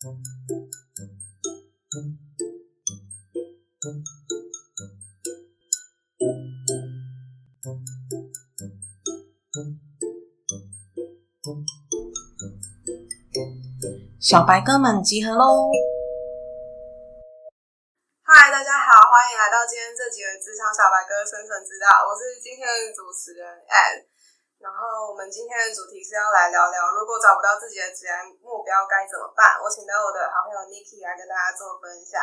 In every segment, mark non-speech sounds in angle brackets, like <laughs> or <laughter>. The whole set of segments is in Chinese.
小白哥们集合喽！嗨，大家好，欢迎来到今天这集的职场小白哥生存之道。我是今天的主持人，and。然后我们今天的主题是要来聊聊，如果找不到自己的职业标该怎么办。我请到我的好朋友 Niki 来跟大家做分享。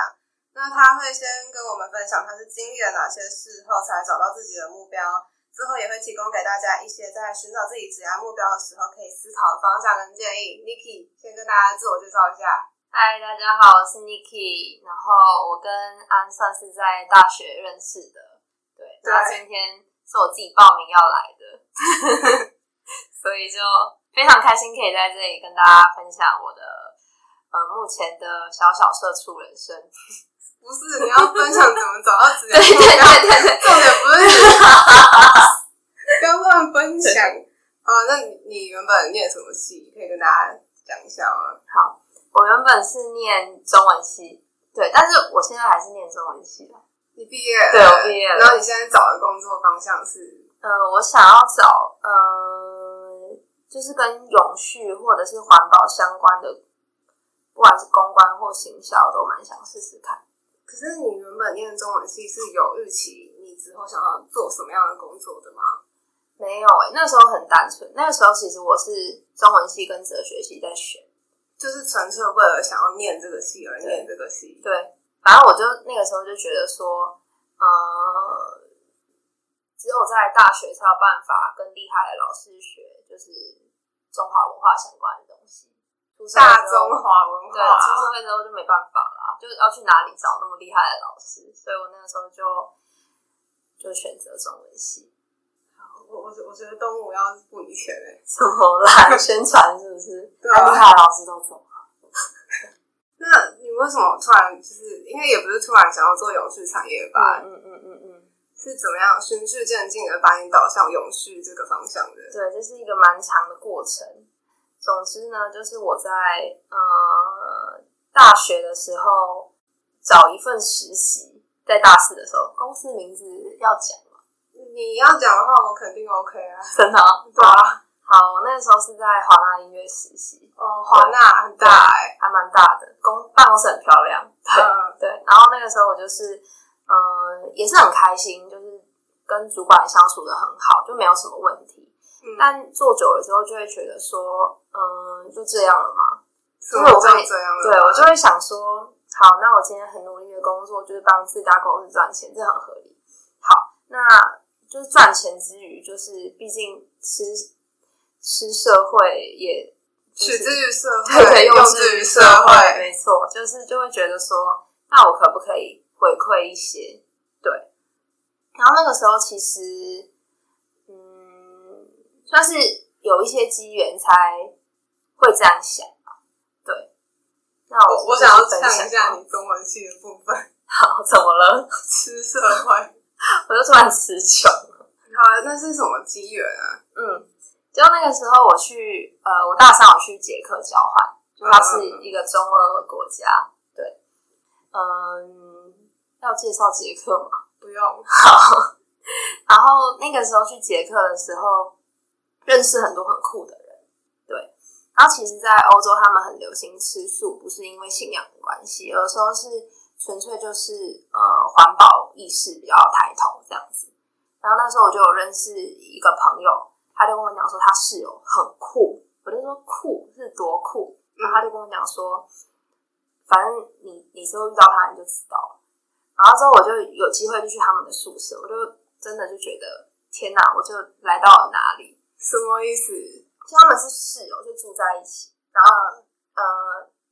那他会先跟我们分享他是经历了哪些事后才找到自己的目标，之后也会提供给大家一些在寻找自己职业目标的时候可以思考的方向跟建议。Niki 先跟大家自我介绍一下。嗨，大家好，我是 Niki。然后我跟安算是在大学认识的，对。那今天。是我自己报名要来的，<laughs> 所以就非常开心可以在这里跟大家分享我的呃目前的小小社畜人生。<laughs> 不是你要分享怎么找到职业 <laughs> 对对对对，重点不是 <laughs> 不要乱分享啊！那你你原本念什么系？可以跟大家讲一下吗？好，我原本是念中文系，对，但是我现在还是念中文系的。你毕业，对我毕业了。然后你现在找的工作方向是？呃，我想要找呃，就是跟永续或者是环保相关的，不管是公关或行销，都蛮想试试看。可是你原本念中文系是有预期你之后想要做什么样的工作的吗？没有诶，那时候很单纯。那个时候其实我是中文系跟哲学系在选，就是纯粹为了想要念这个系而念这个系。对。反正我就那个时候就觉得说，呃，只有在大学才有办法跟厉害的老师学，就是中华文化相关的东西。大中华文化，对，出社会之后就没办法了，就是要去哪里找那么厉害的老师？所以我那个时候就就选择中文系。我我我觉得动物要不以前哎，什么来宣传是不是？对啊，厉害的老师都走了。<laughs> 那你为什么突然就是因为也不是突然想要做永续产业吧？嗯嗯嗯嗯，是怎么样循序渐进的把你导向永续这个方向的？对，这是一个蛮长的过程。总之呢，就是我在呃大学的时候找一份实习，在大四的时候，公司名字要讲吗？你要讲的话，我肯定 OK 啊，<laughs> 真的，<laughs> 对啊。好，我那个时候是在华纳音乐实习。哦，华纳很大哎，还蛮大的，公办公室很漂亮。对对，然后那个时候我就是，嗯，也是很开心，就是跟主管相处的很好，就没有什么问题。但做久了之后，就会觉得说，嗯，就这样了嘛。所以我会这样，对我就会想说，好，那我今天很努力的工作，就是帮自家公司赚钱，这很合理。好，那就是赚钱之余，就是毕竟吃。吃社会也取之于社会，对，用之于社会，没错，就是就会觉得说，那我可不可以回馈一些？对，然后那个时候其实，嗯，算是有一些机缘才会这样想吧。对，那我我想要讲一下你中文系的部分。<laughs> 好，怎么了？<laughs> 吃社会，我就突然词穷了。好，那是什么机缘啊？嗯。就那个时候，我去呃，我大三我去捷克交换，就它是一个中俄国家。对，嗯，要介绍杰克吗？不用。好。<laughs> 然后那个时候去捷克的时候，认识很多很酷的人。对。然后其实，在欧洲他们很流行吃素，不是因为信仰的关系，有时候是纯粹就是呃环保意识比较抬头这样子。然后那时候我就有认识一个朋友。他就跟我讲说他室友很酷，我就说酷是多酷，然后他就跟我讲说，反正你你之后遇到他你就知道了。然后之后我就有机会就去他们的宿舍，我就真的就觉得天哪，我就来到了哪里？什么意思？就他们是室友，就住在一起。然后呃，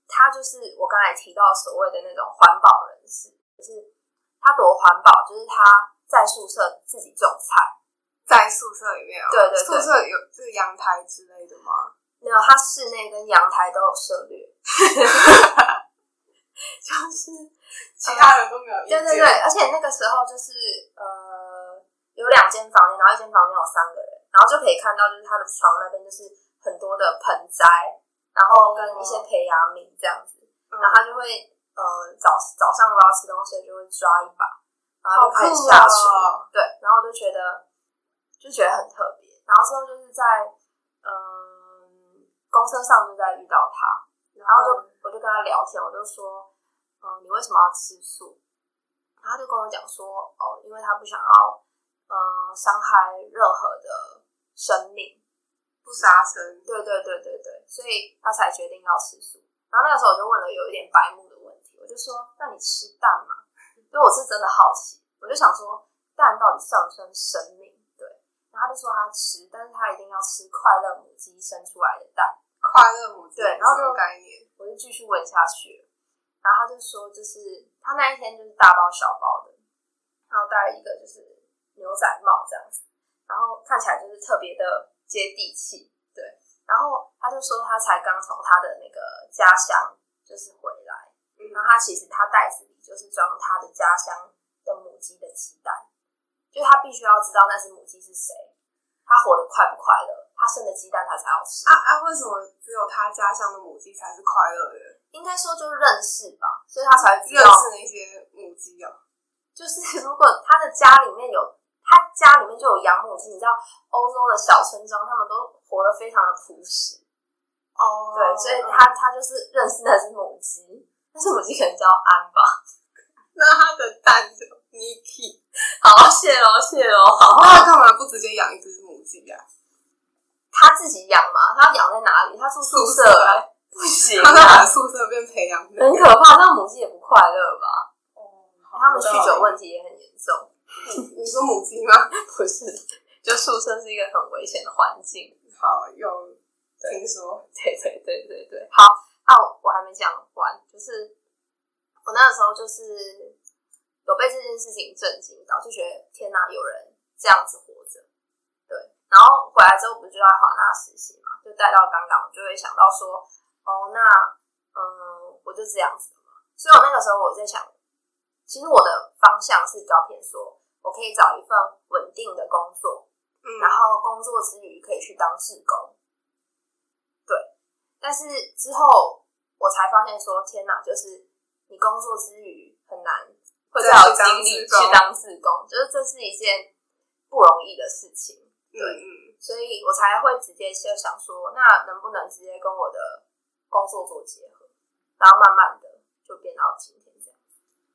他就是我刚才提到所谓的那种环保人士，就是他多环保，就是他在宿舍自己种菜。在宿舍里面，对对，宿舍有这个阳台之类的吗？没有，他室内跟阳台都有涉略，<laughs> <laughs> 就是其他对对对，而且那个时候就是呃，有两间房间，然后一间房间有三个人，然后就可以看到，就是他的床那边就是很多的盆栽，然后跟一些培养皿这样子。然后他就会呃早早上如果要吃东西，就会抓一把，然后就开始下厨。哦对，然后我就觉得就觉得很特别。然后之后就是在嗯、公车上就在遇到他，然后就我就跟他聊天，我就说，嗯、你为什么要吃素？然后他就跟我讲说，哦，因为他不想要，嗯、伤害任何的生命，不杀生，对对对对对，所以他才决定要吃素。然后那个时候我就问了有一点白目的问题，我就说，那你吃蛋吗？<laughs> 因为我是真的好奇，我就想说，蛋到底算不算生命？对，然后他就说他吃，但是他一定要吃快乐母鸡生出来的蛋。快乐母鸡对然后就什么概念？我就继续问下去了，然后他就说，就是他那一天就是大包小包的，然后戴一个就是牛仔帽这样子，然后看起来就是特别的接地气，对。然后他就说他才刚从他的那个家乡就是回来，嗯然后他其实他袋子里就是装他的家乡的母鸡的鸡蛋，就他必须要知道那只母鸡是谁，它活得快不快乐，它生的鸡蛋他才要吃。啊啊！为什么只有他家乡的母鸡才是快乐的？应该说就认识吧，所以他才认识那些母鸡啊。就是 <laughs> 如果他的家里面有他家里面就有养母鸡，你知道欧洲的小村庄他们都活得非常的朴实，哦对，所以他他就是认识那只母鸡，那只母鸡可能叫安吧。那他的蛋就 Niki，好，谢喽谢喽，好，那他干嘛不直接养一只母鸡啊？他自己养嘛，他要养在哪里？他住宿舍、宿舍欸，不行他把啊，宿舍变培养的，很可怕，那母鸡也不快乐吧？哦他们酗酒问题也很严重，<laughs> 你说母鸡吗？<laughs> 不是？就宿舍是一个很危险的环境。好，有听说，对对对对对，好啊，我还没讲完，就是我那个时候就是有被这件事情震惊到，就觉得天哪，有人这样子活着，对。然后回来之后不是就在华纳实习嘛，就带到刚刚，我就会想到说，哦，那嗯，我就这样子嘛。所以我那个时候我在想，其实我的方向是比较偏说，我可以找一份稳定的工作，嗯，然后工作之余可以去当志工，对。但是之后我才发现说，天哪，就是你工作之余很难会再有精力去当志工，就是这是一件不容易的事情，对嗯，所以我才会直接就想说，那能不能直接跟我的工作做结合，然后慢慢的就变到今天这样。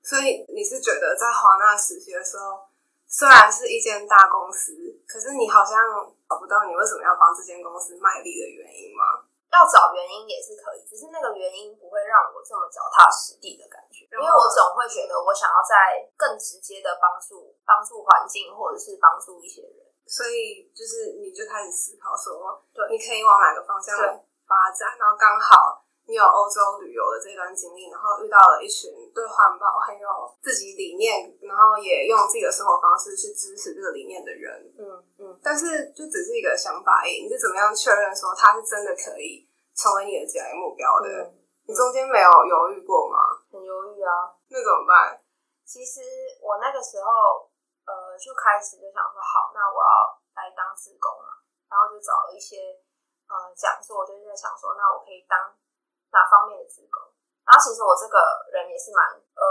所以你是觉得在华纳实习的时候，虽然是一间大公司，可是你好像找不到你为什么要帮这间公司卖力的原因吗？要找原因也是可以，只是那个原因不会让我这么脚踏实地的感觉，因为我总会觉得我想要在更直接的帮助帮助环境，或者是帮助一些人。所以就是你就开始思考说，对你可以往哪个方向对发展，然后刚好你有欧洲旅游的这段经历，然后遇到了一群对环保很有自己理念，然后也用自己的生活方式去支持这个理念的人。嗯嗯，但是就只是一个想法而已，你是怎么样确认说他是真的可以成为你的职业目标的？嗯你中间没有犹豫过吗？很犹豫啊。那怎么办？其实我那个时候呃就开始就想说，好，那我要来当志工嘛，然后就找了一些呃讲座，我就在想说，那我可以当哪方面的职工？然后其实我这个人也是蛮呃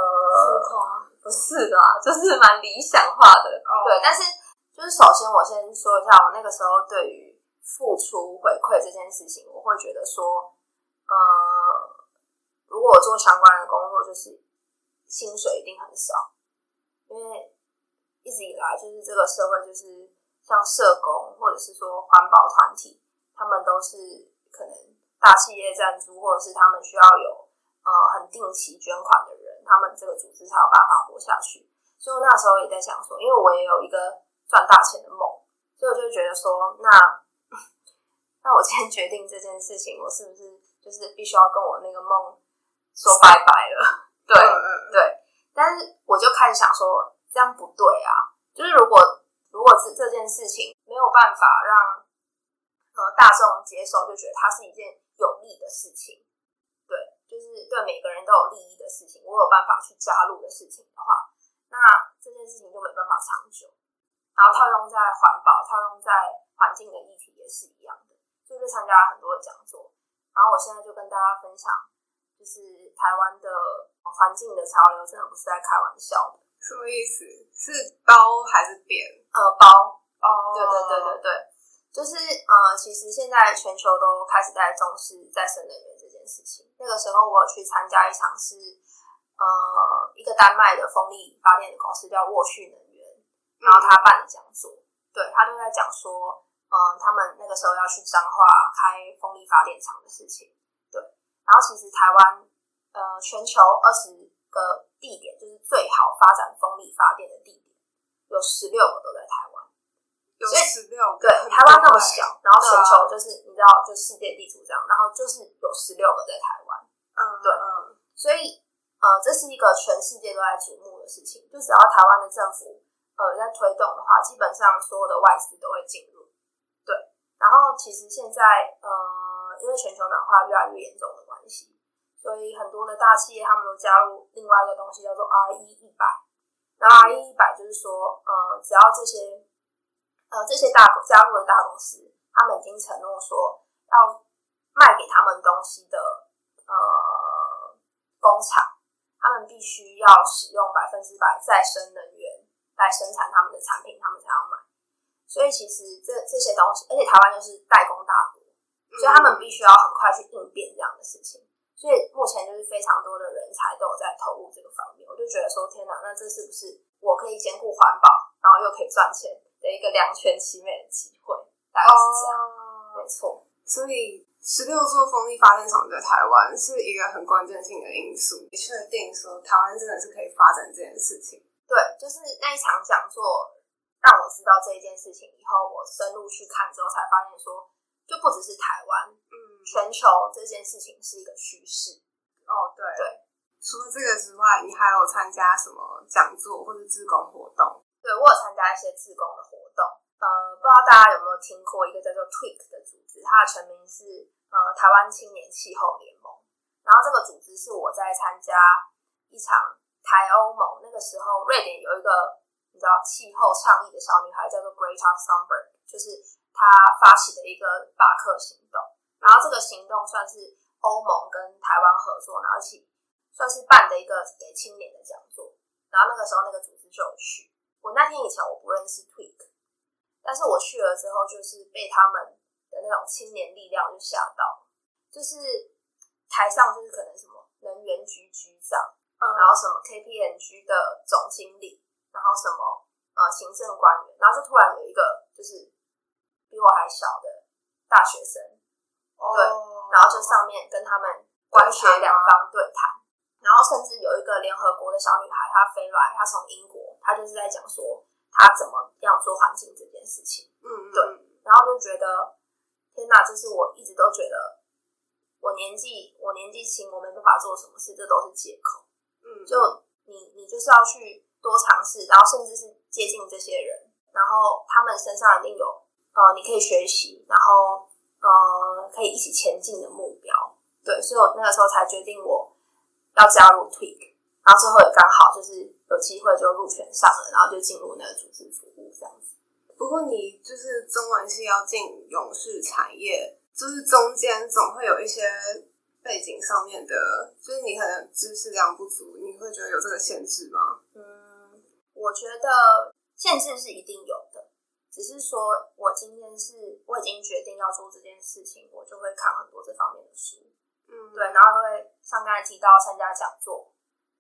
不是啦，<laughs> 就是蛮理想化的。哦对，但是就是首先我先说一下，我那个时候对于付出回馈这件事情，我会觉得说，呃，如果我做相关的工作，就是薪水一定很少，因为一直以来就是这个社会就是像社工或者是说环保团体，他们都是可能大企业赞助，或者是他们需要有呃很定期捐款的人，他们这个组织才有办法活下去。所以我那时候也在想说，因为我也有一个赚大钱的梦，所以我就觉得说，那 <laughs> 那我今天决定这件事情，我是不是就是必须要跟我那个梦说拜拜了？<laughs> 对对，但是我就开始想说，这样不对啊！就是如果如果是这件事情没有办法让呃大众接受，就觉得它是一件有利的事情，对，就是对每个人都有利益的事情，我有办法去加入的事情的话，那这件事情就没办法长久。然后套用在环保、套用在环境的议题也是一样的，所以就参加了很多的讲座。然后我现在就跟大家分享，就是台湾的环境的潮流，真的不是在开玩笑的。什么意思？是包还是扁？呃，包，哦，对对对对对，就是呃，其实现在全球都开始在重视再生能源这件事情。那个时候我有去参加一场是呃一个丹麦的风力发电的公司叫沃旭能源，然后他办的讲座，对他都在讲说，嗯、他们那个时候要去彰化开风力发电厂的事情，对。然后其实台湾呃全球二十个地点，就是最好发展风力发电的地点，有十六个都在台湾。有所以十六个，对，台湾那么小，然后全球就是、你知道，就世界地图这样，然后就是有十六个在台湾，嗯，对嗯，所以呃，这是一个全世界都在瞩目的事情。就只要台湾的政府呃在推动的话，基本上所有的外资都会进入。对，然后其实现在呃，因为全球暖化越来越严重的关系，所以很多的大企业他们都加入另外一个东西叫做 RE 一百。那 RE 一百就是说，呃，只要这些呃这些大加入的大公司，他们已经承诺说要卖给他们东西的呃工厂，他们必须要使用百分之百再生能源来生产他们的产品，他们才要买。所以其实这这些东西，而且台湾又是代工大国，所以他们必须要很快去应变这样的事情。所以目前就是非常多的人才都有在投入这个方面，我就觉得说，天哪，那这是不是我可以兼顾环保，然后又可以赚钱的一个两全其美的机会？大概是这样，哦没，错。所以十六座风力发电厂在台湾是一个很关键性的因素，你确定说台湾真的是可以发展这件事情？对，就是那一场讲座让我知道这一件事情以后，我深入去看之后才发现说，就不只是台湾，嗯，全球这件事情是一个趋势。哦，对对。除了这个之外，你还有参加什么讲座或者志工活动？对我有参加一些志工的活动，呃，不知道大家有没有听过一个叫做 TWIC 的组织，它的全名是呃台湾青年气候联盟。然后这个组织是我在参加一场台欧盟，那个时候瑞典有一个你知道气候倡议的小女孩叫做 Greta Thunberg，就是她发起的一个罢课行动。然后这个行动算是欧盟跟台湾合作，然后一起算是办的一个给青年的讲座。然后那个时候那个组织就有去。我那天以前我不认识 Tweak，但是我去了之后，就是被他们的那种青年力量就吓到，就是台上就是可能什么能源局局长，嗯，然后什么 KPMG 的总经理，然后什么呃行政官员，然后就突然有一个就是比我还小的大学生，对哦然后就上面跟他们官学两方对谈，然后甚至有一个联合国的小女孩，她飞来，她从英国，她就是在讲说她怎么样做环境这件事情，嗯，嗯对然后就觉得天哪，就是我一直都觉得我年纪我年纪轻，我没办法做什么事，这都是借口。嗯，就你你就是要去多尝试，然后甚至是接近这些人，然后他们身上一定有呃你可以学习，然后呃可以一起前进的目标。对，所以我那个时候才决定我要加入 Tweak，然后最后也刚好就是有机会就入选上了，然后就进入那个组织服务这样子。不过你就是中文系要进勇士产业，就是中间总会有一些背景上面的，就是你可能知识量不足，你会觉得有这个限制吗？嗯，我觉得限制是一定有的，只是说我今天是我已经决定要做这件事情，我就会看很多这方面的书，嗯，对，然后会像刚才提到参加讲座，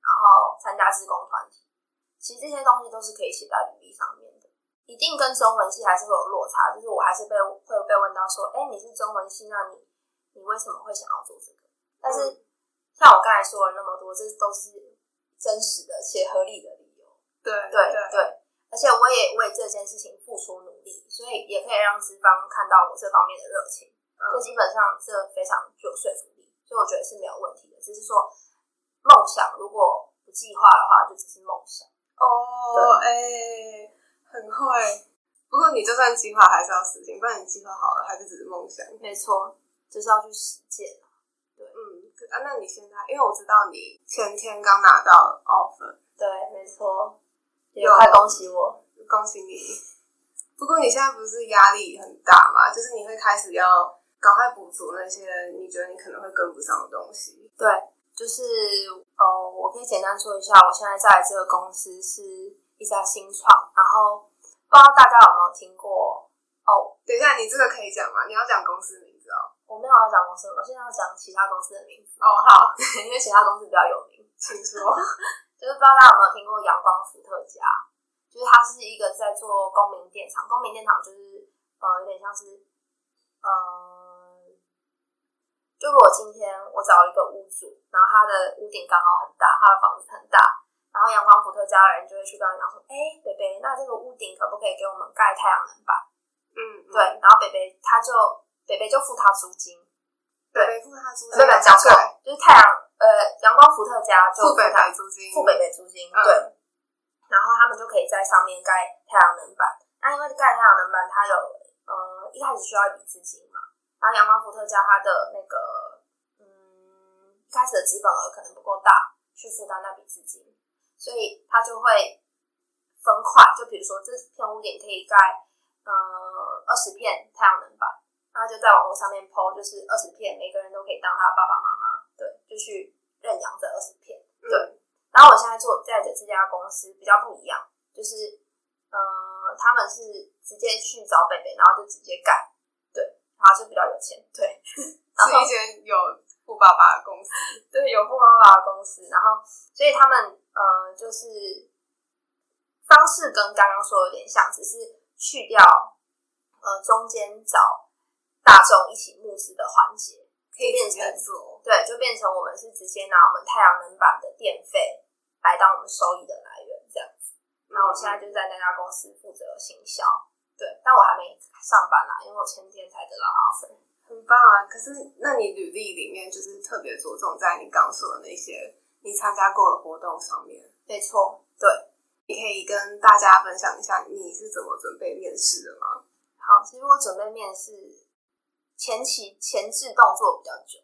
然后参加志工团体，其实这些东西都是可以写在履历上面的。一定跟中文系还是会有落差，就是我还是被会被问到说，哎，你是中文系，那你你为什么会想要做这个？但是、嗯像我刚才说了那么多，这都是真实的且合理的理由。对对对，而且我也为这件事情付出努力，所以也可以让资方看到我这方面的热情，嗯就基本上这非常具有说服力，所以我觉得是没有问题的。只是说梦想如果不计划的话，就只是梦想。哦，哎、很会。不过你就算计划，还是要实行，不然你计划好了，还是只是梦想。没错，就是要去实践。对嗯，啊，那你现在，因为我知道你前天刚拿到 offer，对，没错，也有快恭喜我。恭喜你。不过你现在不是压力很大嘛？就是你会开始要赶快补足那些你觉得你可能会跟不上的东西。对，就是呃，我可以简单说一下，我现在在这个公司是一家新创，然后不知道大家有没有听过哦？等一下，你这个可以讲吗？你要讲公司名字哦。我没有要讲公司，我现在要讲其他公司的名字哦。好，<laughs> 因为其他公司比较有名，请说。<laughs> 就是不知道大家有没有听过阳光伏特加，就是它是一个在做公民电厂，公民电厂就是呃有点像是呃，就如果今天我找一个屋主，然后他的屋顶刚好很大，他的房子很大，然后阳光伏特加的人就会去跟他讲说，哎，北北，那这个屋顶可不可以给我们盖太阳能板？嗯，对，然后北北他就北北就付他租金，对，付他租金，对对，讲错，就是太阳。呃，阳光伏特加就付北北租金，付北北租金，对。然后他们就可以在上面盖太阳能板。那因为盖太阳能板，它有呃一开始需要一笔资金嘛。然后阳光伏特加它的那个嗯一开始的资本额可能不够大，去负担那笔资金，所以它就会分块。就比如说这片屋顶可以盖呃二十片太阳能板，那就在网络上面抛，就是二十片，每个人都可以当他爸爸妈妈。对，就去认养这二十片。对，然后我现在做在的这家公司比较不一样，就是呃，他们是直接去找北北，然后就直接干，对，然后就比较有钱。对，<laughs> 是一间有富爸爸的公司，对，有富爸爸的公司。然后，所以他们呃，就是方式跟刚刚说有点像，只是去掉呃中间找大众一起募资的环节。可以变成做对，就变成我们是直接拿我们太阳能板的电费来当我们收益的来源，这样子。那我现在就在那家公司负责行销，对，但我还没上班啦，因为我前天才得到 offer，很棒啊。可是，那你履历里面就是特别着重在你刚说的那些你参加过的活动上面，没错，对。你可以跟大家分享一下你是怎么准备面试的吗？好，其实我准备面试。前期前置动作比较久，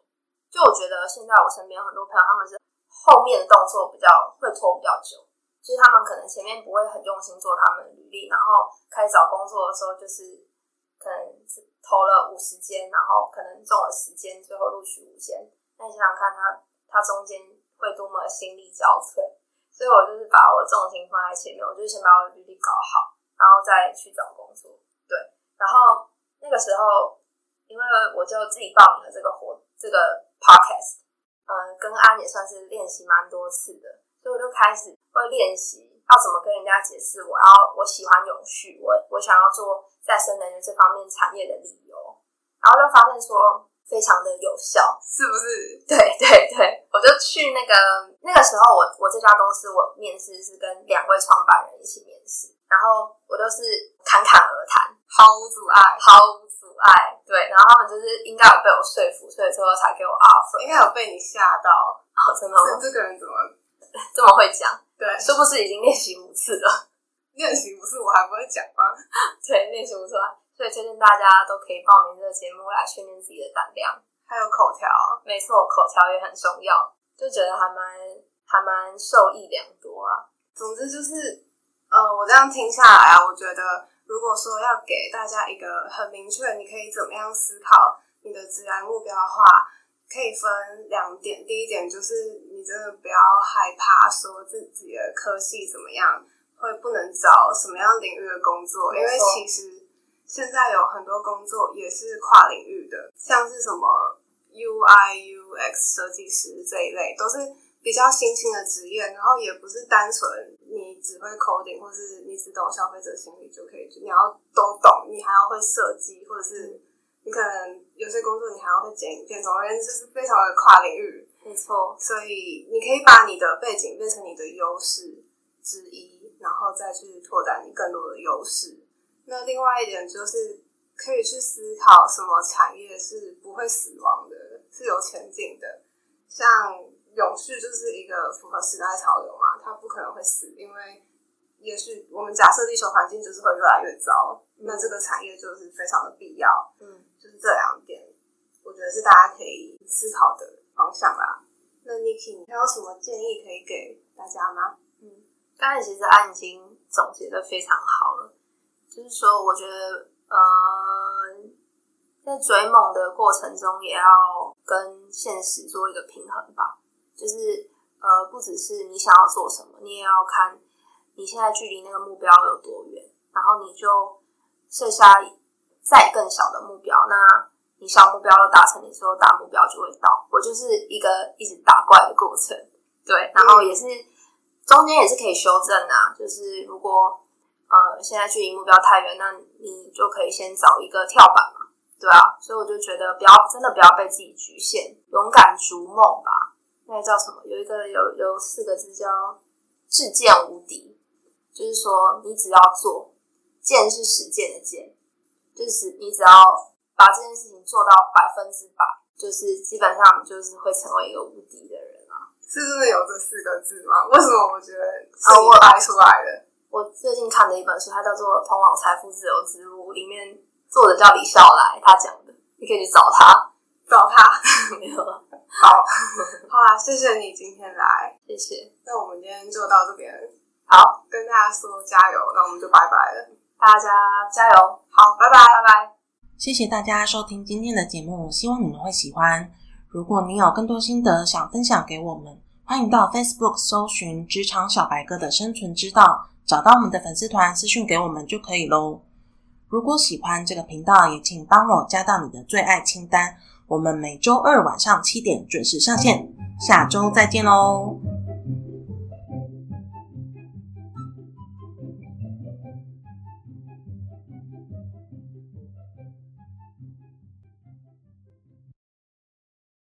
就我觉得现在我身边很多朋友他们是后面的动作比较会拖比较久，就是他们可能前面不会很用心做他们的履历，然后开始找工作的时候就是可能是投了五十间，然后可能中了十间，最后录取五间。那你想想看，他他中间会多么心力交瘁，所以我就是把我重心放在前面，我就先把我履历搞好，然后再去找工作。对，然后那个时候。因为我就自己报名了这个活这个 podcast，呃，跟安也算是练习蛮多次的，所以我就开始会练习要怎么跟人家解释我要我喜欢永续，我我想要做再生能源这方面产业的理由，然后就发现说非常的有效，是不是？<laughs> 对对对，我就去那个那个时候，我我这家公司我面试是跟两位创办人一起面试，然后我都是侃侃而谈，毫无阻碍，毫无。阻碍对，然后他们就是应该有被我说服，所以最后才给我 offer。应该有被你吓到，哦，真的吗？这个人怎么 <laughs> 这么会讲？对，是不是已经练习五次了？<laughs> 练习五次我还不会讲吗？<laughs> 对，练习五次，所以推荐大家都可以报名这个节目来训练自己的胆量，还有口条。没错，口条也很重要，就觉得还蛮还蛮受益良多啊。总之就是，呃，我这样听下来啊，我觉得。如果说要给大家一个很明确，你可以怎么样思考你的自然目标的话，可以分两点。第一点就是你真的不要害怕说自己的科系怎么样，会不能找什么样领域的工作，因为其实现在有很多工作也是跨领域的，像是什么 UI UX 设计师这一类，都是比较新兴的职业，然后也不是单纯。你只会 coding，或是你只懂消费者心理就可以，你要都懂，你还要会设计，或者是你可能有些工作你还要会剪影片，总而言之就是非常的跨领域。没错，所以你可以把你的背景变成你的优势之一，然后再去拓展你更多的优势。那另外一点就是可以去思考什么产业是不会死亡的，是有前景的，像。永续就是一个符合时代潮流嘛，它不可能会死，因为也许我们假设地球环境就是会越来越糟，那这个产业就是非常的必要。嗯，就是这两点，我觉得是大家可以思考的方向啦。那 Niki，你还有什么建议可以给大家吗？嗯，刚才其实安已经总结的非常好了，就是说，我觉得呃，在追梦的过程中，也要跟现实做一个平衡吧。就是呃，不只是你想要做什么，你也要看你现在距离那个目标有多远，然后你就设下再更小的目标。那你小目标都达成，你之后大目标就会到。我就是一个一直打怪的过程，对，然后也是中间也是可以修正啊，就是如果。呃，现在距离目标太远，那你就可以先找一个跳板嘛，对啊。所以我就觉得不要真的不要被自己局限，勇敢逐梦吧。那个叫什么？有一个有有四个字叫“志见无敌”，就是说你只要做，见是实践的见，就是你只要把这件事情做到百分之百，就是基本上就是会成为一个无敌的人啊。是真的有这四个字吗？为什么我觉得是我掰出来的？我最近看的一本书，它叫做《通往财富自由之路》，里面作者叫李笑来，他讲的，你可以去找他，找他。<laughs> 没有，好，好啊，谢谢你今天来，谢谢。那我们今天就到这边，好，跟大家说加油，那我们就拜拜了，大家加油，好，拜拜，拜拜。谢谢大家收听今天的节目，希望你们会喜欢。如果你有更多心得想分享给我们，欢迎到 Facebook 搜寻“职场小白哥的生存之道”。找到我们的粉丝团私讯给我们就可以喽。如果喜欢这个频道，也请帮我加到你的最爱清单。我们每周二晚上七点准时上线，下周再见喽。